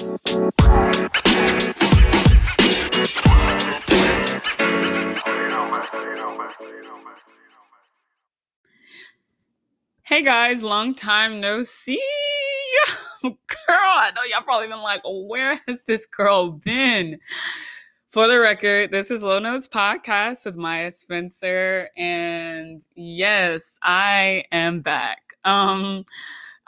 Hey guys, long time no see. Girl, I know y'all probably been like, where has this girl been? For the record, this is Low Notes Podcast with Maya Spencer. And yes, I am back. Um,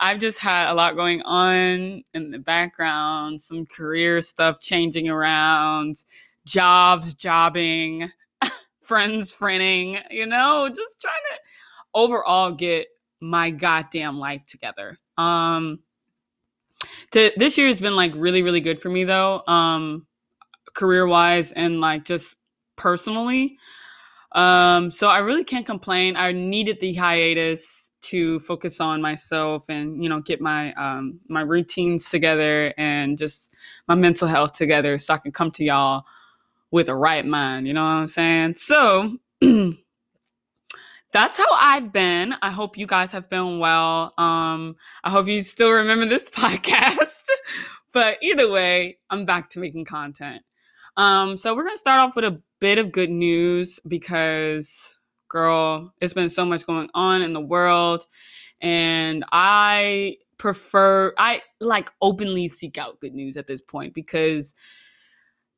I've just had a lot going on in the background, some career stuff changing around, jobs, jobbing, friends, friending, you know, just trying to overall get my goddamn life together. Um to, this year has been like really really good for me though. Um career wise and like just personally. Um so I really can't complain. I needed the hiatus to focus on myself and you know get my um my routines together and just my mental health together so I can come to y'all with a right mind, you know what I'm saying? So that's how I've been. I hope you guys have been well. Um, I hope you still remember this podcast. but either way, I'm back to making content. Um, so we're gonna start off with a bit of good news because girl, it's been so much going on in the world. And I prefer I like openly seek out good news at this point because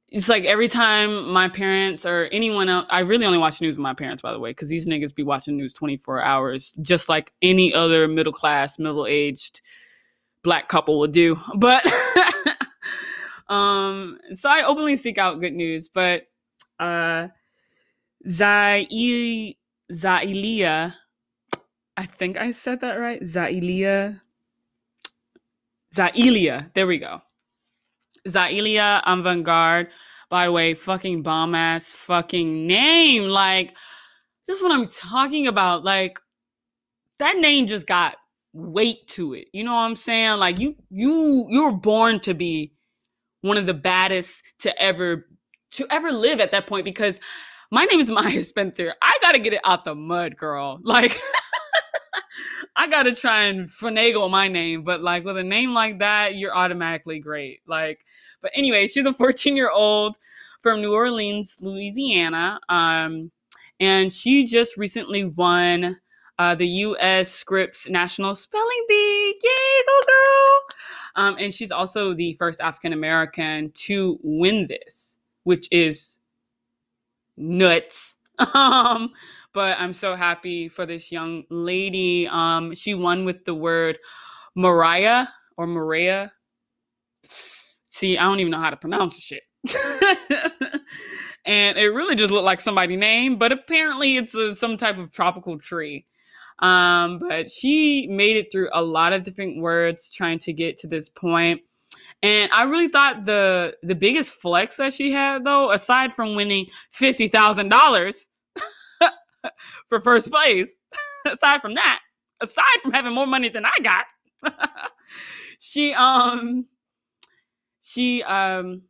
it's like every time my parents or anyone else, I really only watch news with my parents, by the way, because these niggas be watching news 24 hours, just like any other middle class, middle aged black couple would do. But, um, so I openly seek out good news, but, uh, Zai, Zailia, I think I said that right. Zailia, Zailia, there we go. Zailia Avant-Garde. By the way, fucking bomb ass fucking name. Like, this is what I'm talking about. Like, that name just got weight to it. You know what I'm saying? Like you you you were born to be one of the baddest to ever to ever live at that point because my name is Maya Spencer. I gotta get it out the mud, girl. Like I gotta try and finagle my name, but like with a name like that, you're automatically great. Like, but anyway, she's a 14 year old from New Orleans, Louisiana, um, and she just recently won uh, the U.S. Scripps National Spelling Bee. Yay, go girl! Um, and she's also the first African American to win this, which is nuts. um, but I'm so happy for this young lady. Um, she won with the word Mariah or Maria. See, I don't even know how to pronounce the shit. and it really just looked like somebody's name, but apparently it's a, some type of tropical tree. Um, but she made it through a lot of different words trying to get to this point. And I really thought the the biggest flex that she had though, aside from winning fifty thousand dollars for first place, aside from that, aside from having more money than I got, she um she um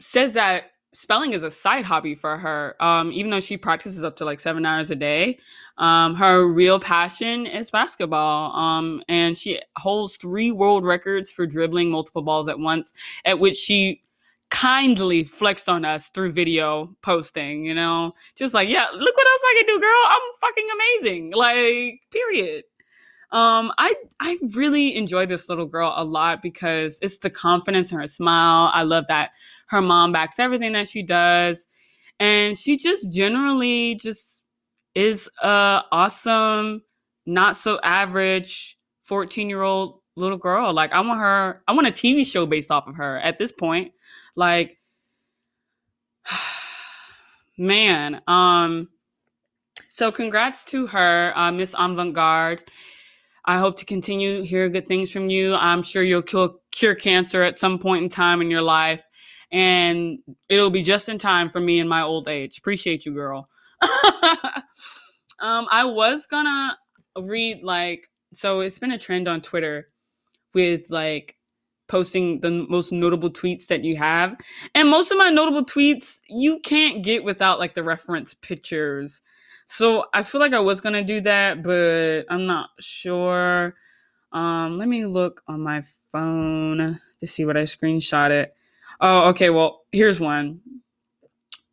says that spelling is a side hobby for her. Um, even though she practices up to like seven hours a day, um, her real passion is basketball. Um, and she holds three world records for dribbling multiple balls at once, at which she kindly flexed on us through video posting, you know, just like, yeah, look what else I can do, girl. I'm fucking amazing. Like, period. Um, I I really enjoy this little girl a lot because it's the confidence in her smile. I love that her mom backs everything that she does, and she just generally just is a awesome, not so average 14 year old little girl. Like I want her, I want a TV show based off of her at this point. Like, man, um, so congrats to her, uh, Miss Avant-Garde. I hope to continue hear good things from you. I'm sure you'll cure, cure cancer at some point in time in your life, and it'll be just in time for me in my old age. Appreciate you, girl. um, I was gonna read like so. It's been a trend on Twitter with like posting the most notable tweets that you have, and most of my notable tweets you can't get without like the reference pictures so I feel like I was gonna do that, but I'm not sure. Um, let me look on my phone to see what I screenshot it. Oh, okay. Well, here's one.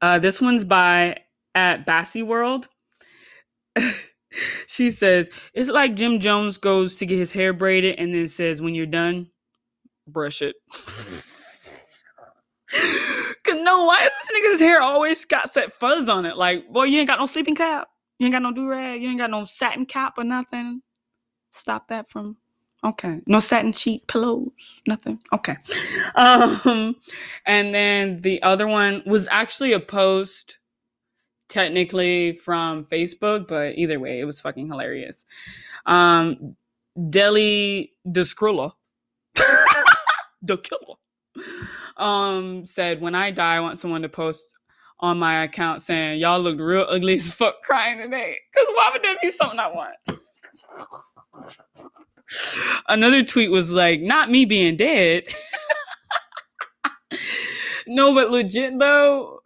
Uh, this one's by at Bassy World. she says it's like Jim Jones goes to get his hair braided and then says, "When you're done, brush it." Cause no, why is this nigga's hair always got set fuzz on it? Like, boy, you ain't got no sleeping cap, you ain't got no do rag, you ain't got no satin cap or nothing. Stop that from. Okay, no satin sheet pillows, nothing. Okay, um, and then the other one was actually a post technically from Facebook, but either way, it was fucking hilarious. Um, Deli Descrulla, the killer, um, said, "When I die, I want someone to post." On my account saying y'all looked real ugly as fuck crying today. Cause why would that be something I want? Another tweet was like, not me being dead. no, but legit though,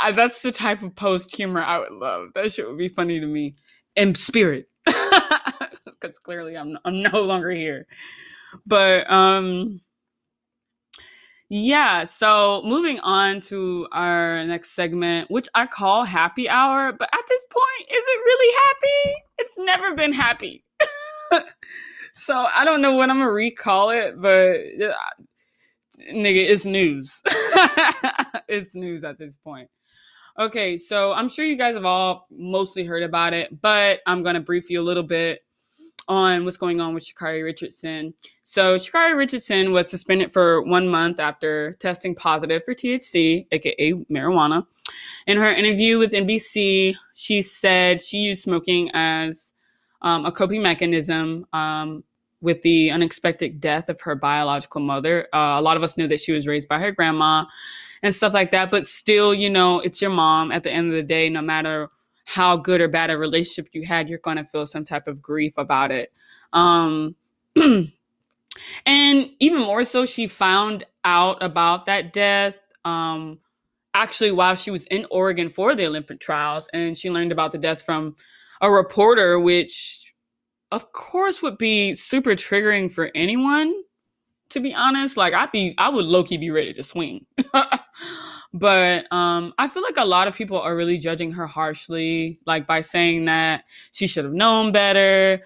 I, that's the type of post humor I would love. That shit would be funny to me in spirit, because clearly I'm I'm no longer here. But um, yeah. So moving on to our next segment, which I call happy hour. But at this point, is it really happy? It's never been happy. so I don't know what I'm gonna recall it, but. Uh, nigga, it's news. it's news at this point. Okay, so I'm sure you guys have all mostly heard about it, but I'm to brief you a little bit on what's going on with Sha'Carri Richardson. So, Sha'Carri Richardson was suspended for one month after testing positive for THC, aka marijuana. In her interview with NBC, she said she used smoking as um, a coping mechanism um, with the unexpected death of her biological mother. Uh, a lot of us knew that she was raised by her grandma and stuff like that, but still, you know, it's your mom at the end of the day, no matter how good or bad a relationship you had, you're going to feel some type of grief about it. Um, and even more so, she found out about that death um, actually while she was in Oregon for the Olympic trials, and she learned about the death from a reporter, which of course would be super triggering for anyone to be honest. Like i'd be i would low-key be ready to swing. But um i feel like a lot of people are really judging her harshly like by saying that she should have known better.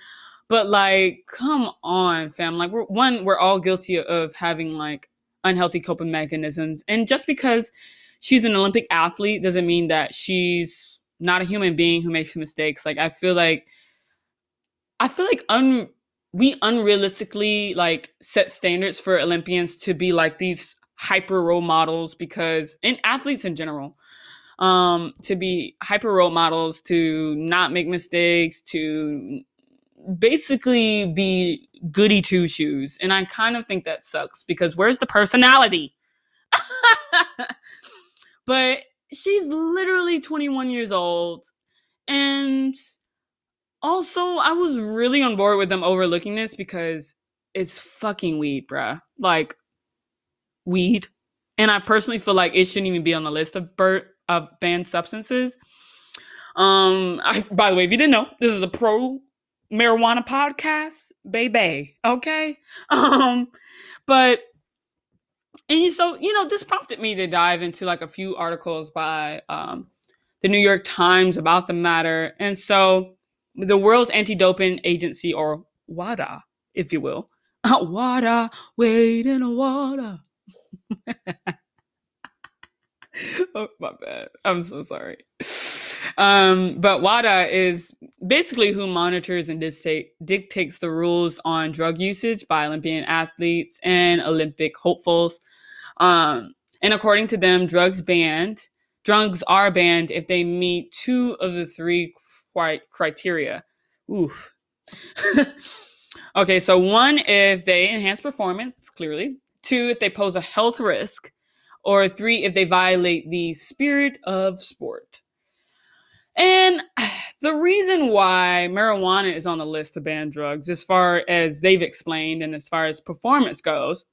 But like come on fam. Like we're one we're all guilty of having like unhealthy coping mechanisms. And just because she's an olympic athlete doesn't mean that she's not a human being who makes mistakes. Like i feel like I feel like un we unrealistically like set standards for Olympians to be like these hyper role models because in athletes in general um to be hyper role models to not make mistakes to basically be goody two shoes. And i kind of think that sucks because where's the personality? But she's literally 21 years old and also, I was really on board with them overlooking this because it's fucking weed, bruh. Like weed. And I personally feel like it shouldn't even be on the list of bur- of banned substances. Um, I, by the way, if you didn't know, this is a pro marijuana podcast, baby. Okay. Um, but and so you know, this prompted me to dive into like a few articles by um the New York Times about the matter, and so the world's anti-doping agency or WADA, if you will. WADA, wade in the water. oh, my bad. I'm so sorry. Um, but WADA is basically who monitors and dictate, dictates the rules on drug usage by Olympian athletes and Olympic hopefuls. Um, and according to them, drugs banned, drugs are banned if they meet two of the three criteria. Ooh. okay, so one, if they enhance performance, clearly. Two, if they pose a health risk. Or three, if they violate the spirit of sport. And the reason why marijuana is on the list of banned drugs, as far as they've explained and as far as performance goes,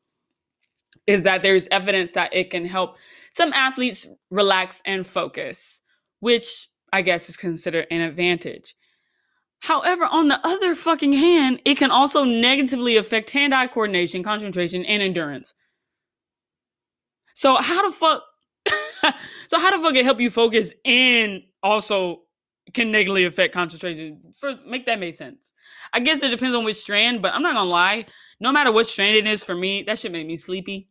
is that there's evidence that it can help some athletes relax and focus, which I guess is considered an advantage. However, on the other fucking hand, it can also negatively affect hand-eye coordination, concentration, and endurance. So how the fuck so how the fuck it help you focus and also can negatively affect concentration? First, make that make sense. I guess it depends on which strand, but I'm not gonna lie. No matter what strand it is for me, that should make me sleepy.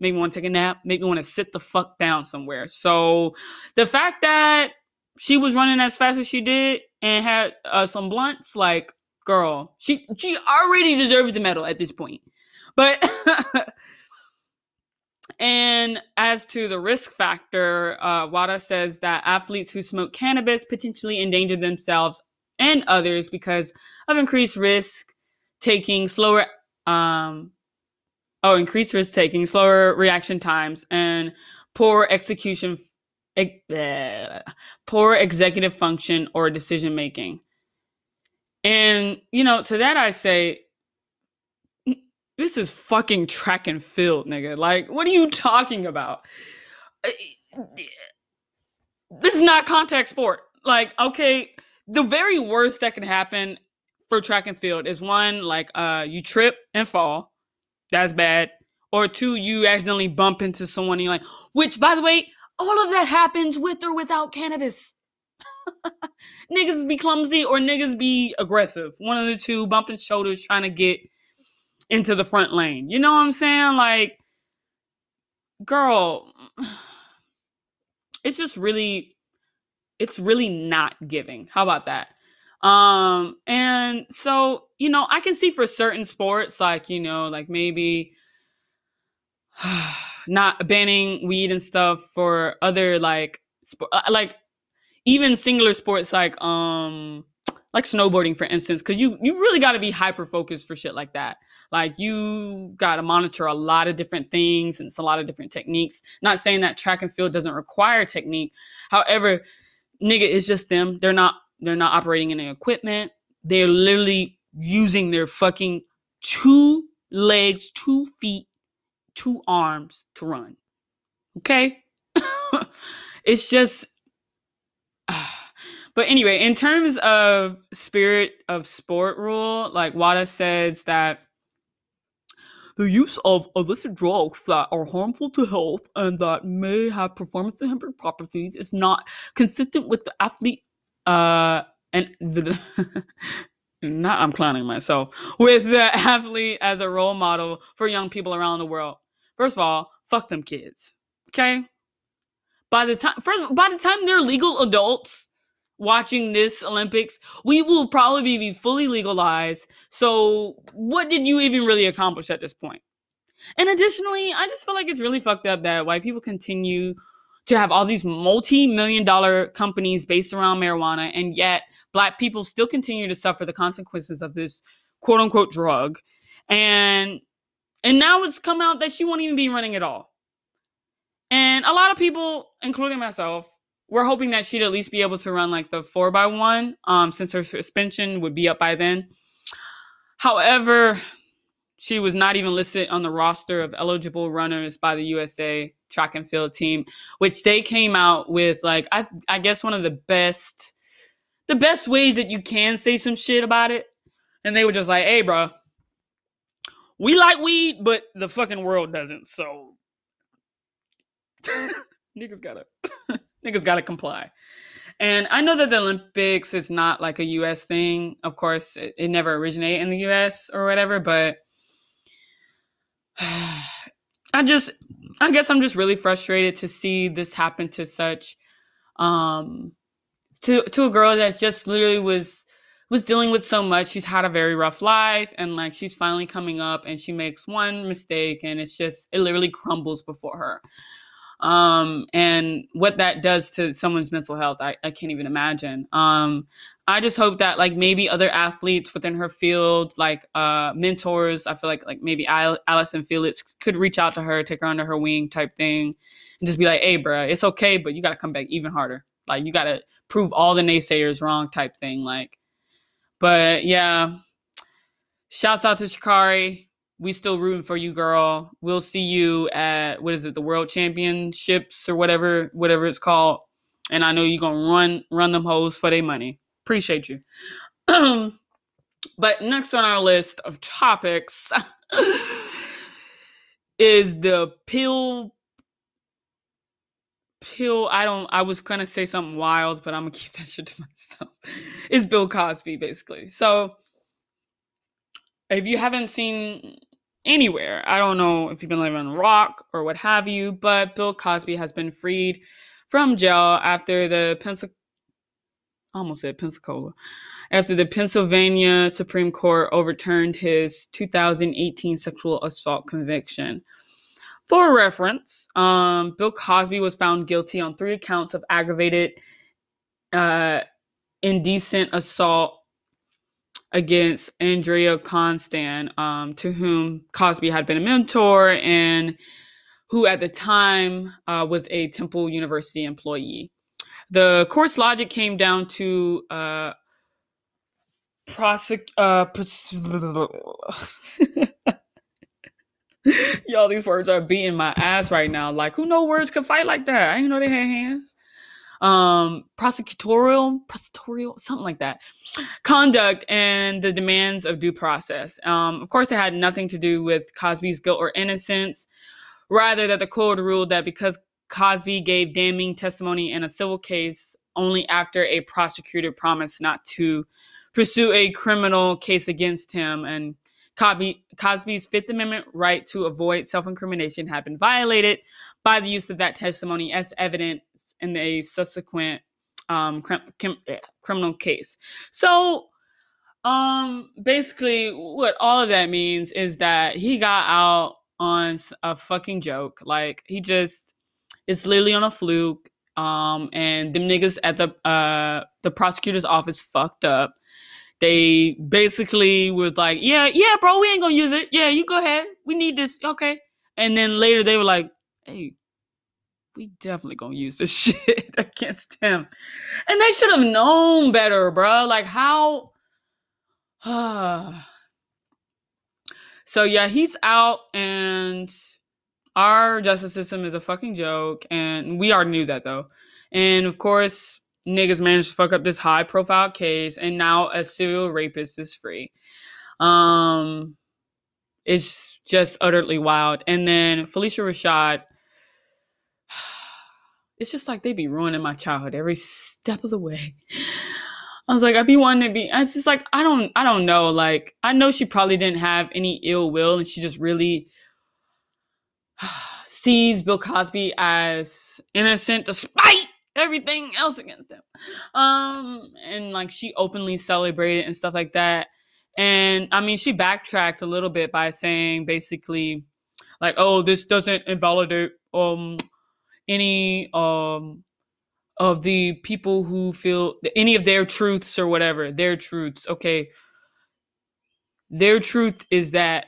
Make me want to take a nap. Make me want to sit the fuck down somewhere. So the fact that she was running as fast as she did and had uh, some blunts, like girl, she she already deserves the medal at this point. But And as to the risk factor, uh, WADA says that athletes who smoke cannabis potentially endanger themselves and others because of increased risk taking, slower, um, oh, increased risk taking, slower reaction times, and poor execution, uh, poor executive function or decision making. And, you know, to that I say, this is fucking track and field, nigga. Like, what are you talking about? This is not contact sport. Like, okay, the very worst that can happen for track and field is one, like, uh, you trip and fall. That's bad. Or two, you accidentally bump into someone and you're like, which, by the way, all of that happens with or without cannabis. niggas be clumsy or niggas be aggressive. One of the two, bumping shoulders, trying to get into the front lane. You know what I'm saying? Like, girl, it's just really, it's really not giving. How about that? Um, and so, you know, I can see for certain sports, like, you know, like maybe not banning weed and stuff for other like, sport, uh, like even singular sports like, um, like snowboarding, for instance, because you you really got to be hyper focused for shit like that. Like you got to monitor a lot of different things and it's a lot of different techniques. Not saying that track and field doesn't require technique. However, nigga, it's just them. They're not they're not operating any equipment. They're literally using their fucking two legs, two feet, two arms to run. Okay? it's just but anyway, in terms of spirit of sport rule, like Wada says that the use of illicit drugs that are harmful to health and that may have performance enhancing properties is not consistent with the athlete uh and the not I'm clowning myself with the athlete as a role model for young people around the world. First of all, fuck them kids. Okay? By the time first by the time they're legal adults, watching this Olympics, we will probably be fully legalized. So, what did you even really accomplish at this point? And additionally, I just feel like it's really fucked up that white people continue to have all these multi million dollar companies based around marijuana, and yet black people still continue to suffer the consequences of this quote unquote drug. And and now it's come out that she won't even be running at all. And a lot of people, including myself, we're hoping that she'd at least be able to run like the four by one, um, since her suspension would be up by then. However, she was not even listed on the roster of eligible runners by the USA track and field team, which they came out with like I I guess one of the best the best ways that you can say some shit about it. And they were just like, hey bro, we like weed, but the fucking world doesn't, so niggas gotta niggas gotta comply. And I know that the Olympics is not like a US thing. Of course, it, it never originated in the US or whatever, but I just I guess I'm just really frustrated to see this happen to such um to to a girl that just literally was was dealing with so much. She's had a very rough life and like she's finally coming up and she makes one mistake and it's just it literally crumbles before her um, and what that does to someone's mental health I, I can't even imagine. Um, i just hope that like maybe other athletes within her field like uh, mentors i feel like like maybe Allyson Felix could reach out to her take her under her wing type thing and just be like hey bro it's okay but you got to come back even harder. Like you got to prove all the naysayers wrong type thing like. But yeah. Shouts out to sha'carri we still rooting for you, girl. We'll see you at what is it, the World Championships or whatever, whatever it's called. And I know you're gonna run run them hoes for their money. Appreciate you. but next on our list of topics is the pill pill i don't i was gonna say something wild but i'm gonna keep that shit to myself is bill cosby basically so if you haven't seen anywhere i don't know if you've been living on rock or what have you but bill cosby has been freed from jail after the Pensacola almost said Pensacola after the Pennsylvania Supreme Court overturned his 2018 sexual assault conviction. For reference, um, Bill Cosby was found guilty on three counts of aggravated uh, indecent assault against Andrea Constand, um, to whom Cosby had been a mentor and who at the time uh, was a Temple University employee. The court's logic came down to uh, prosec- uh, Y'all, these words are beating my ass right now. Like, who know words could fight like that? I didn't know they had hands. Um, prosecutorial, prosecutorial, something like that. Conduct and the demands of due process. Um, of course, it had nothing to do with Cosby's guilt or innocence. Rather, that the court ruled that because Cosby gave damning testimony in a civil case only after a prosecutor promised not to pursue a criminal case against him and Cosby, Cosby's Fifth Amendment right to avoid self incrimination had been violated by the use of that testimony as evidence in a subsequent um, eh, criminal case. So, um, basically, what all of that means is that he got out on a fucking joke. Like, he just, it's literally on a fluke. Um, and them niggas at the uh the prosecutor's office fucked up they basically was like, yeah, yeah, bro, we ain't gonna use it. Yeah, you go ahead. We need this. Okay. And then later they were like, hey, we definitely gonna use this shit against him. And they should have known better, bro. Like how So yeah, he's out and our justice system is a fucking joke and we already knew that though. And of course, niggas managed to fuck up this high profile case and now a serial rapist is free. Um it's just utterly wild. And then Phylicia Rashad, it's just like they be ruining my childhood every step of the way. I was like, I'd be wanting to be. It's just like I don't, I don't know. Like I know she probably didn't have any ill will, and she just really sees Bill Cosby as innocent, despite everything else against him. Um, and like she openly celebrated and stuff like that. And I mean, she backtracked a little bit by saying basically, like, oh, this doesn't invalidate um any um of the people who feel any of their truths or whatever their truths. Okay, their truth is that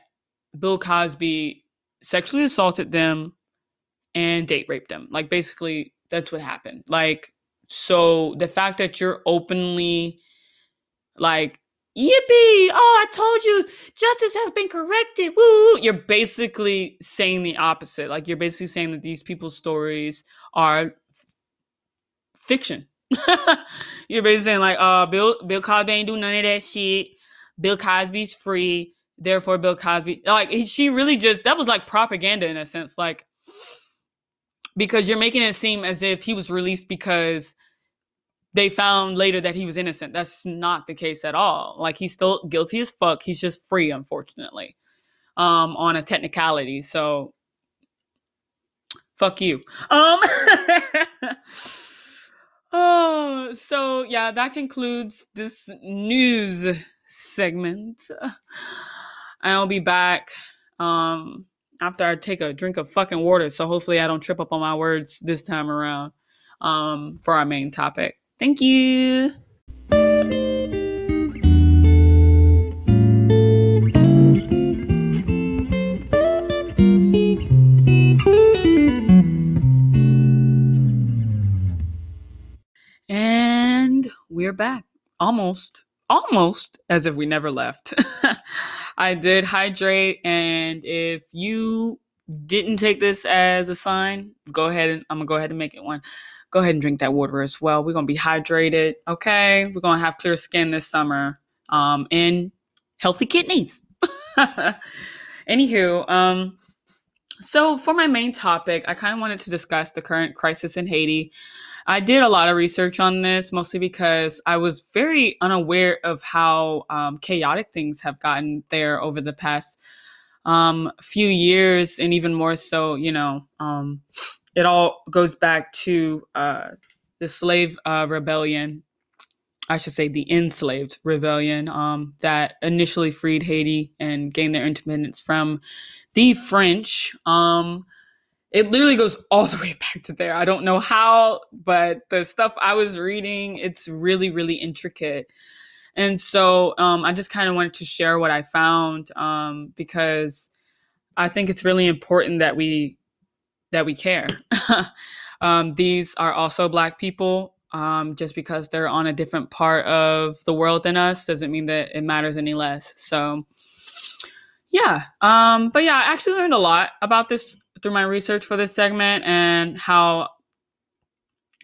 Bill Cosby sexually assaulted them and date raped them. Like basically that's what happened. Like, so the fact that you're openly like, yippee, oh, I told you justice has been corrected, woo, you're basically saying the opposite. Like, you're basically saying that these people's stories are fiction. you're basically saying, like, uh, Bill, Bill Cosby ain't do none of that shit. Bill Cosby's free. Therefore, Bill Cosby, like, she really just, that was like propaganda in a sense. Like, because you're making it seem as if he was released because they found later that he was innocent. That's not the case at all. Like he's still guilty as fuck. He's just free, unfortunately, um, on a technicality. So fuck you. Um Oh, so yeah, that concludes this news segment. I'll be back um after I take a drink of fucking water. So hopefully I don't trip up on my words this time around um, for our main topic. Thank you. And we're back. Almost. Almost as if we never left. I did hydrate, and if you didn't take this as a sign, go ahead and I'm gonna go ahead and make it one. Go ahead and drink that water as well. We're gonna be hydrated, okay? We're gonna have clear skin this summer, um, and healthy kidneys. Anywho, um, so for my main topic, I kind of wanted to discuss the current crisis in Haiti. I did a lot of research on this, mostly because I was very unaware of how um, chaotic things have gotten there over the past um, few years, and even more so, you know, um, it all goes back to uh, the slave uh, rebellion. I should say the enslaved rebellion um, that initially freed Haiti and gained their independence from the French. Um, it literally goes all the way back to there. I don't know how, but the stuff I was reading, it's really, really intricate. And so um, I just kind of wanted to share what I found um, because I think it's really important that we that we care. um, these are also Black people. Um, just because they're on a different part of the world than us doesn't mean that it matters any less. So, yeah. Um, but yeah, I actually learned a lot about this through my research for this segment and how,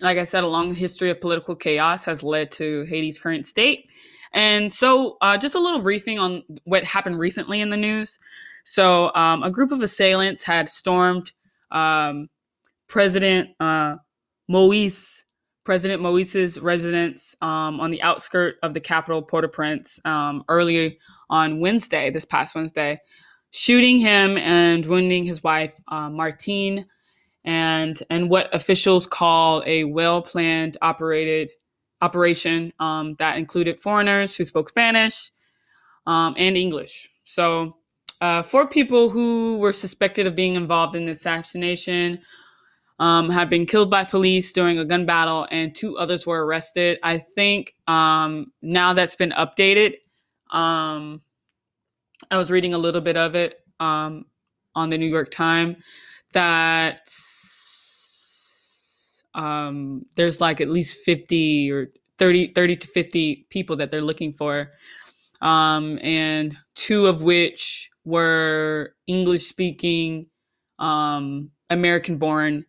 like I said, a long history of political chaos has led to Haiti's current state. And so, uh, just a little briefing on what happened recently in the news. So, um, a group of assailants had stormed um, President uh, Moise, President Moise's residence um, on the outskirt of the capital, Port-au-Prince, um, early on Wednesday, this past Wednesday, shooting him and wounding his wife, uh, Martine, and and what officials call a well-planned, operated operation um, that included foreigners who spoke Spanish um, and English. So uh, four people who were suspected of being involved in the assassination um, have been killed by police during a gun battle, and two others were arrested. I think um, now that's been updated. Um, I was reading a little bit of it um, on the New York Times that um, there's like at least 50 or 30, 30 to 50 people that they're looking for. Um, and two of which were English speaking, um, American born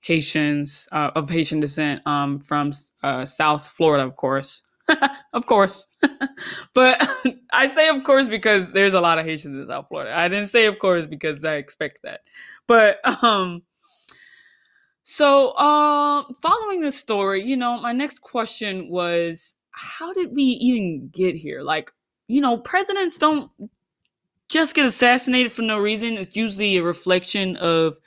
Haitians uh, of Haitian descent um, from uh, South Florida, of course. of course. but I say of course because there's a lot of Haitians in South Florida. I didn't say of course because I expect that. But um so um following this story, you know, my next question was how did we even get here? Like, you know, presidents don't just get assassinated for no reason. It's usually a reflection of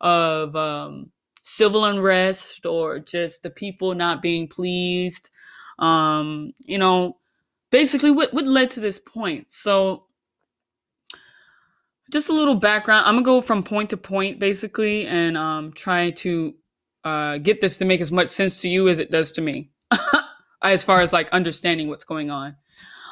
of um, civil unrest or just the people not being pleased. Um, you know, basically what what led to this point. So just a little background. I'm gonna go from point to point basically and um, try to uh, get this to make as much sense to you as it does to me, as far as like understanding what's going on.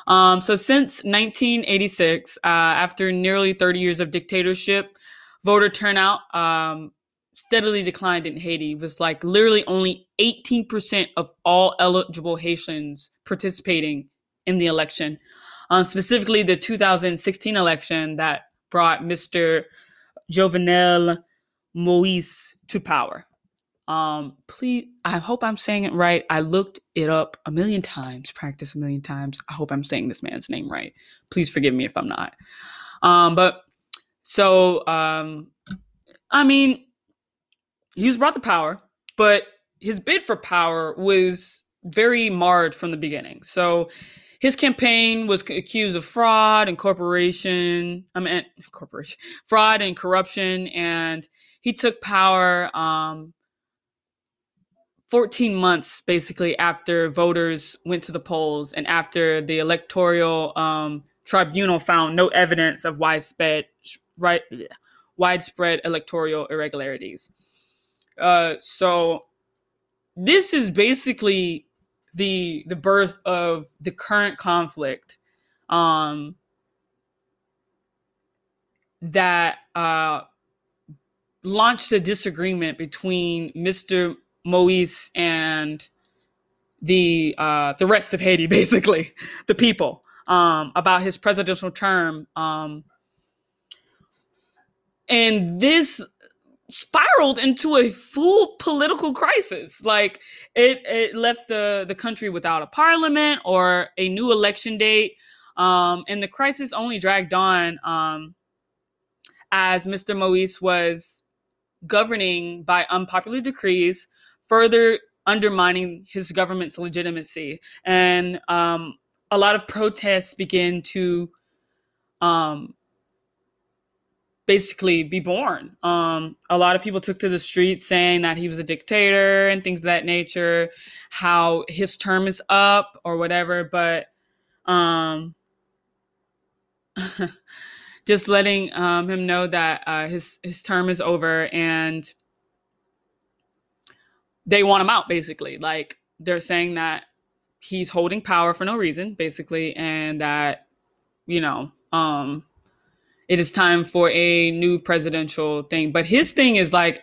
Um, so since 1986, uh, after nearly 30 years of dictatorship, voter turnout um, steadily declined in Haiti. It was like literally only 18% of all eligible Haitians participating in the election. Uh, specifically, the 2016 election that brought Mr. Jovenel Moise to power. Um, please, I hope I'm saying it right. I looked it up a million times, practice a million times. I hope I'm saying this man's name right. Please forgive me if I'm not. Um, but so, um, I mean, he was brought to power, but his bid for power was very marred from the beginning. So his campaign was accused of fraud and corporation. I mean, corporation fraud and corruption, and he took power um, 14 months basically after voters went to the polls and after the electoral um, tribunal found no evidence of widespread right widespread electoral irregularities. Uh, so this is basically the the birth of the current conflict um, that uh, launched a disagreement between Mr. Moise and the uh, the rest of Haiti, basically the people, um, about his presidential term. Um, and this spiraled into a full political crisis. Like it, it left the, the country without a parliament or a new election date. Um, and the crisis only dragged on um, as Mr. Moise was governing by unpopular decrees, further undermining his government's legitimacy. And um, a lot of protests begin to um, basically be born. Um, a lot of people took to the streets saying that he was a dictator and things of that nature, how his term is up or whatever. But um, just letting um, him know that uh, his his term is over and they want him out. Basically, like they're saying that he's holding power for no reason, basically, and that you know um it is time for a new presidential thing. But his thing is like,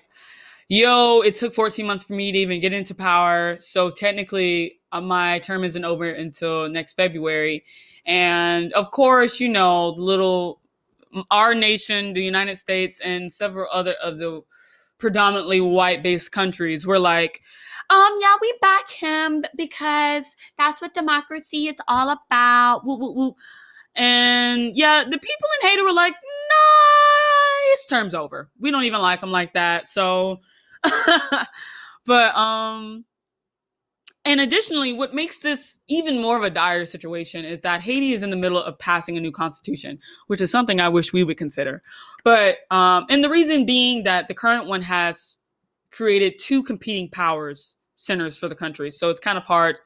yo, it took 14 months for me to even get into power. So technically, uh, my term isn't over until next February. And of course, you know, little our nation, the United States, and several other of the predominantly white based countries were like, um, yeah, we back him because that's what democracy is all about. Woo, woo, woo. And yeah, the people in Haiti were like, nah, his term's over. We don't even like him like that. So, but, um, and additionally, what makes this even more of a dire situation is that Haiti is in the middle of passing a new constitution, which is something I wish we would consider. But, um, and the reason being that the current one has created two competing powers centers for the country. So it's kind of hard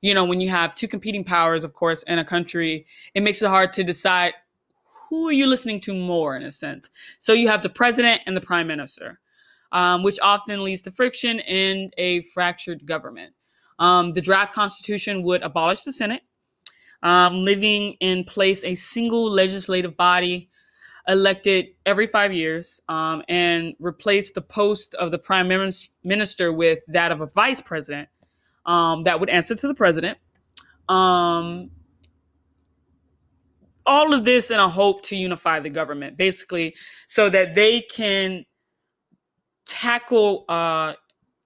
you know, when you have two competing powers, of course, in a country, it makes it hard to decide who are you listening to more in a sense. So you have the president and the prime minister, um, which often leads to friction in a fractured government. Um, the draft constitution would abolish the Senate, um, leaving in place a single legislative body elected every five years um, and replace the post of the prime minister with that of a vice president um, that would answer to the president. Um, all of this in a hope to unify the government, basically, so that they can tackle uh,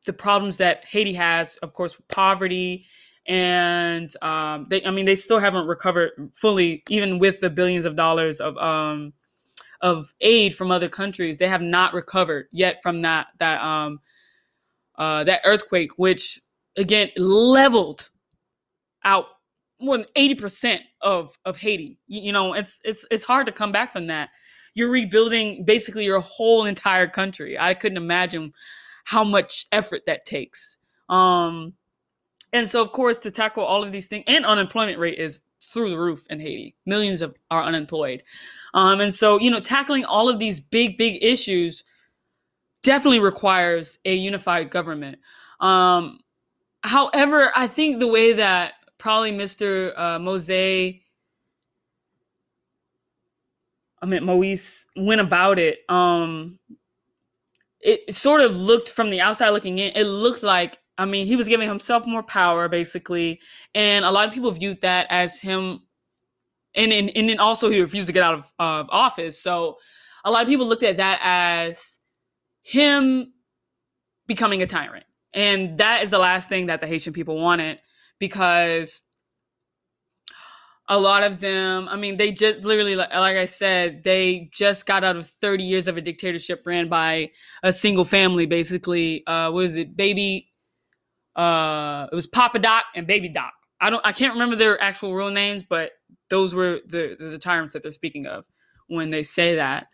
the problems that Haiti has, of course, poverty. And um, they, I mean, they still haven't recovered fully, even with the billions of dollars of um, of aid from other countries. They have not recovered yet from that that um, uh, that earthquake, which again leveled out more than 80% of of Haiti. You, you, know, it's it's it's hard to come back from that. You're rebuilding basically your whole entire country. I couldn't imagine how much effort that takes. Um and so of course to tackle all of these things and unemployment rate is through the roof in Haiti. Millions of are unemployed. Um and so, you know, tackling all of these big big issues definitely requires a unified government. Um However, I think the way that probably Mr. Uh, Mose, I mean Moise went about it, um, it sort of looked from the outside looking in, it looked like I mean, he was giving himself more power, basically, and a lot of people viewed that as him, and and, and then also he refused to get out of uh, office. So, a lot of people looked at that as him becoming a tyrant. And that is the last thing that the Haitian people wanted because a lot of them, I mean, they just literally, like, like I said, they just got out of 30 years of a dictatorship ran by a single family, basically. Uh, what is it? Baby, uh, it was Papa Doc and Baby Doc. I don't, I can't remember their actual real names, but those were the, the, the tyrants that they're speaking of when they say that.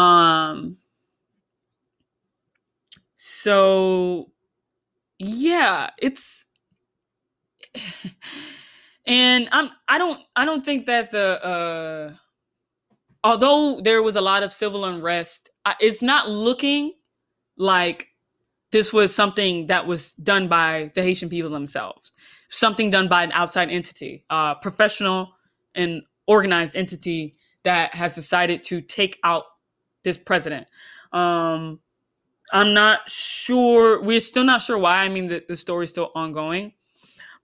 Um, so yeah, it's and I'm I don't I don't think that the uh although there was a lot of civil unrest, it's not looking like this was something that was done by the Haitian people themselves. Something done by an outside entity, uh, professional and organized entity that has decided to take out this president. Um, I'm not sure. We're still not sure why. I mean, the, the story's still ongoing,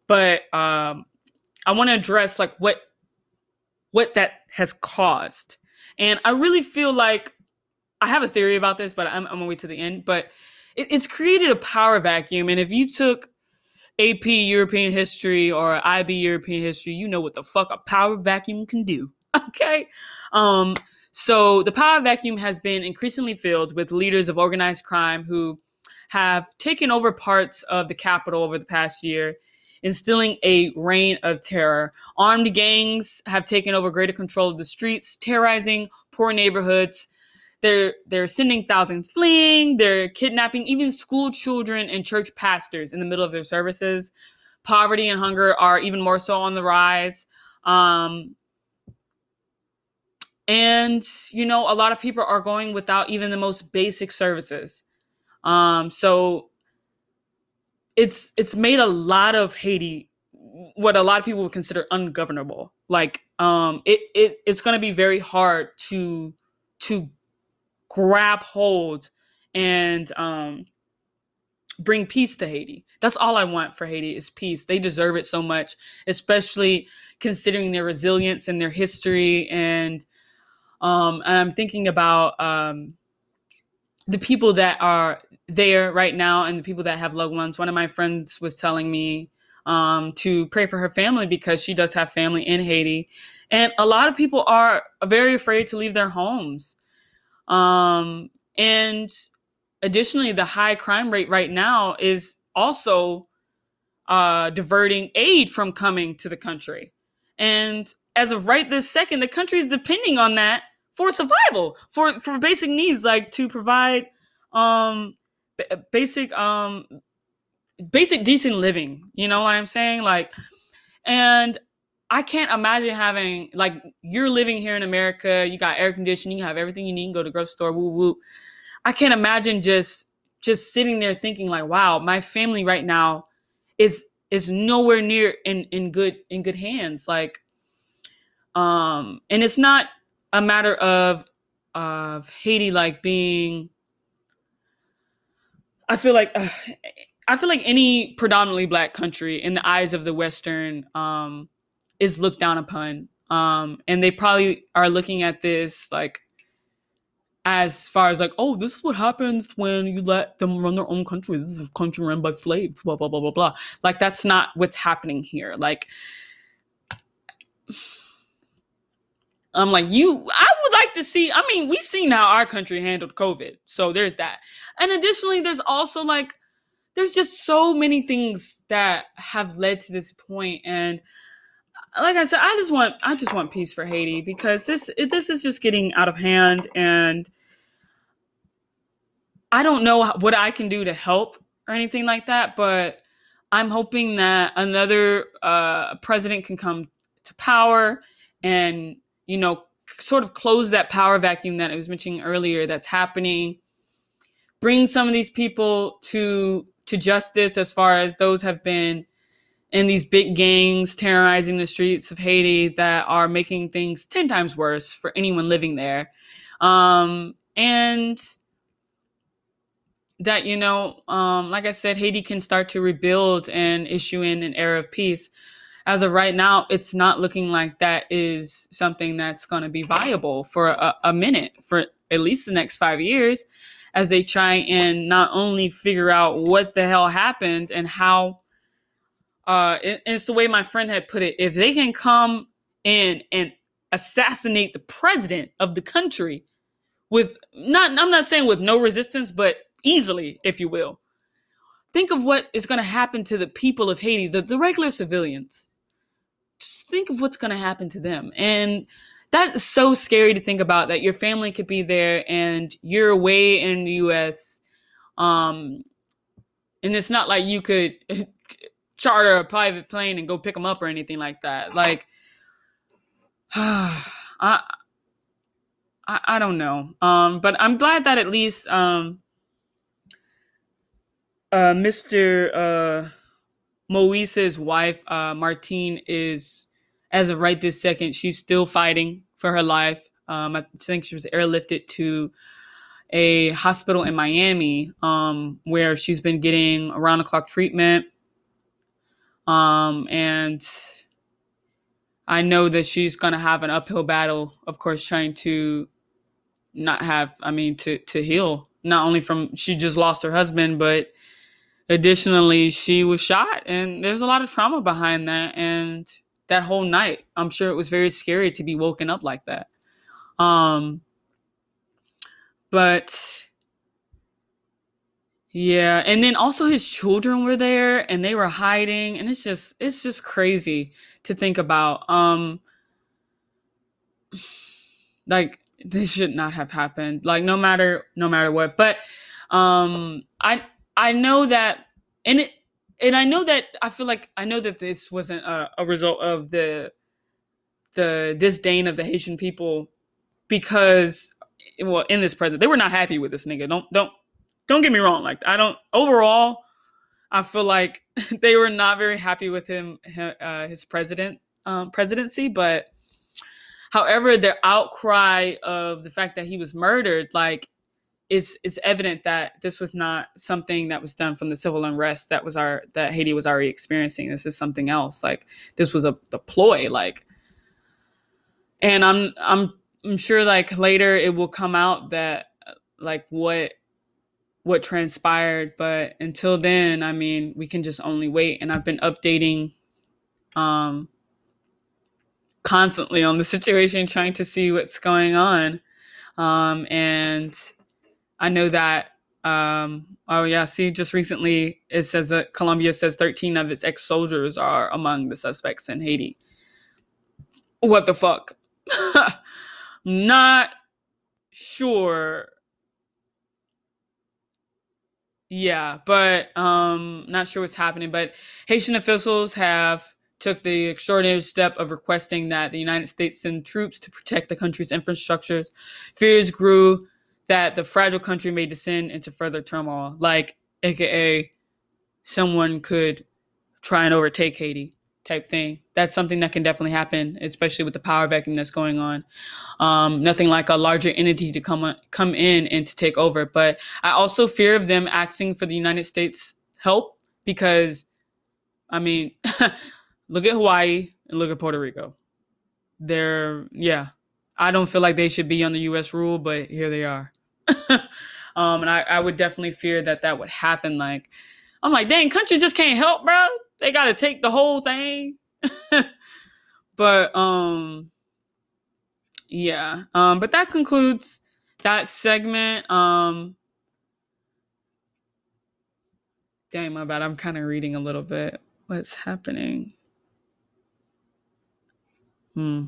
but um, I want to address like what what that has caused, and I really feel like I have a theory about this, but I'm, I'm gonna wait to the end. But it, it's created a power vacuum, and if you took AP European history or IB European history, you know what the fuck a power vacuum can do. Okay, um, so the power vacuum has been increasingly filled with leaders of organized crime who have taken over parts of the capital over the past year instilling a reign of terror. Armed gangs have taken over greater control of the streets, terrorizing poor neighborhoods. They're they're sending thousands fleeing. They're kidnapping even school children and church pastors in the middle of their services. Poverty and hunger are even more so on the rise. Um, and you know, a lot of people are going without even the most basic services. Um, so it's it's made a lot of Haiti what a lot of people would consider ungovernable. Like um it, it it's gonna be very hard to to grab hold and um bring peace to Haiti. That's all I want for Haiti is peace. They deserve it so much, especially considering their resilience and their history and um and I'm thinking about um the people that are there right now and the people that have loved ones. One of my friends was telling me um, to pray for her family because she does have family in Haiti. And a lot of people are very afraid to leave their homes. Um, and additionally, the high crime rate right now is also uh, diverting aid from coming to the country. And as of right this second, the country is depending on that for survival, for for basic needs like to provide um b- basic um basic decent living. You know what I'm saying? Like and I can't imagine having like you're living here in America, you got air conditioning, you have everything you need, you go to grocery store, woo woo. I can't imagine just just sitting there thinking like, wow, my family right now is is nowhere near in in good in good hands. Like um and it's not a matter of of Haiti like being I feel like uh, I feel like any predominantly black country in the eyes of the Western um, is looked down upon, um, and they probably are looking at this like as far as like, oh, this is what happens when you let them run their own country. This is a country run by slaves. Blah blah blah blah blah. Like that's not what's happening here. Like I'm like, you, I would like to see. I mean, we've seen how our country handled COVID. So there's that. And additionally, there's also like, there's just so many things that have led to this point. And like I said, I just want, I just want peace for Haiti because this, this is just getting out of hand. And I don't know what I can do to help or anything like that. But I'm hoping that another uh, president can come to power and you know, sort of close that power vacuum that I was mentioning earlier that's happening. Bring some of these people to to justice as far as those have been in these big gangs terrorizing the streets of Haiti that are making things 10 times worse for anyone living there. Um, and that, you know, um, like I said, Haiti can start to rebuild and issue in an era of peace as of right now, it's not looking like that is something that's going to be viable for a, a, minute, for at least the next five years, as they try and not only figure out what the hell happened and how. Uh, it, it's the way my friend had put it. If they can come in and assassinate the president of the country with not, I'm not saying with no resistance, but easily, if you will. Think of what is going to happen to the people of Haiti, the, the regular civilians think of what's going to happen to them. And that's so scary to think about that your family could be there and you're away in the US. Um, and it's not like you could charter a private plane and go pick them up or anything like that. Like, I, I, I don't know. Um, but I'm glad that at least, um, uh, Mr. Uh, Moise's wife, uh, Martine, is as of right this second, she's still fighting for her life. Um, I think she was airlifted to a hospital in Miami um, where she's been getting around the clock treatment. Um, and I know that she's going to have an uphill battle, of course, trying to not have I mean to to heal not only from she just lost her husband but additionally she was shot and there's a lot of trauma behind that and that whole night I'm sure it was very scary to be woken up like that um but yeah, and then also his children were there and they were hiding and it's just it's just crazy to think about. Um like this should not have happened. Like no matter no matter what. But um I I know that and it and I know that I feel like I know that this wasn't a, a result of the the disdain of the Haitian people because well in this president they were not happy with this nigga. Don't don't don't get me wrong. Like I don't overall, I feel like they were not very happy with him, uh, his president um, presidency. But however, their outcry of the fact that he was murdered, like it's it's evident that this was not something that was done from the civil unrest that was our that Haiti was already experiencing. This is something else. Like this was a the ploy. Like, and I'm I'm I'm sure like later it will come out that like what what transpired. But until then, I mean, we can just only wait. And I've been updating um, constantly on the situation, trying to see what's going on. Um, and I know that, um, oh, yeah, see, just recently it says that Colombia says 13 of its ex soldiers are among the suspects in Haiti. What the fuck? Not sure yeah, but um not sure what's happening, but Haitian officials have took the extraordinary step of requesting that the United States send troops to protect the country's infrastructures. Fears grew that the fragile country may descend into further turmoil, like aka someone could try and overtake Haiti type thing. That's something that can definitely happen, especially with the power vacuum that's going on. Um, nothing like a larger entity to come come in and to take over. But I also fear of them asking for the United States help because, I mean, look at Hawaii and look at Puerto Rico. They're yeah. I don't feel like they should be under U.S. rule, but here they are. um, and I, I would definitely fear that that would happen. Like, I'm like, dang, countries just can't help, bro they got to take the whole thing. but um yeah. Um but that concludes that segment. Um Dang, my bad. I'm kind of reading a little bit. What's happening? Hmm.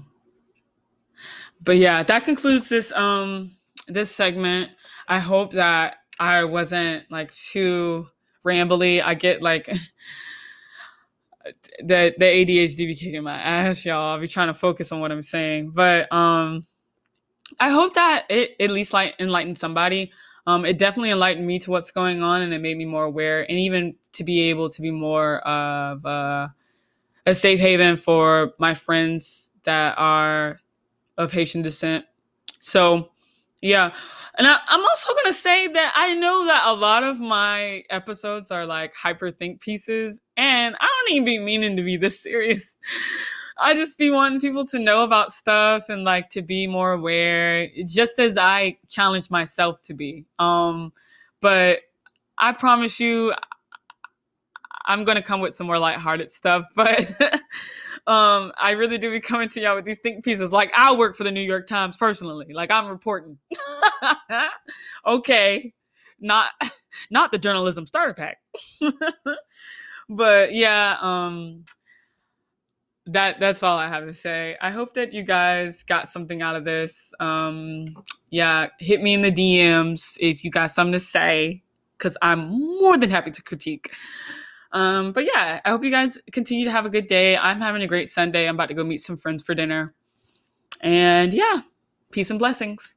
But yeah, that concludes this um this segment. I hope that I wasn't like too rambly. I get like the the ADHD be kicking my ass, y'all. I'll be trying to focus on what I'm saying, but um, I hope that it at least like enlightened somebody. Um, it definitely enlightened me to what's going on, and it made me more aware, and even to be able to be more of uh, a safe haven for my friends that are of Haitian descent. So, yeah. And I, am also going to say that I know that a lot of my episodes are like hyper think pieces, and I don't even be meaning to be this serious. I just be wanting people to know about stuff and like to be more aware, just as I challenge myself to be. Um, but I promise you, I'm gonna come with some more lighthearted stuff. But um, I really do be coming to y'all with these think pieces. Like I work for the New York Times personally. Like I'm reporting. okay, not not the journalism starter pack. but yeah, um, that that's all I have to say. I hope that you guys got something out of this. Um, yeah, hit me in the DMs if you got something to say, because I'm more than happy to critique. Um, but yeah, I hope you guys continue to have a good day. I'm having a great Sunday. I'm about to go meet some friends for dinner. And yeah, peace and blessings.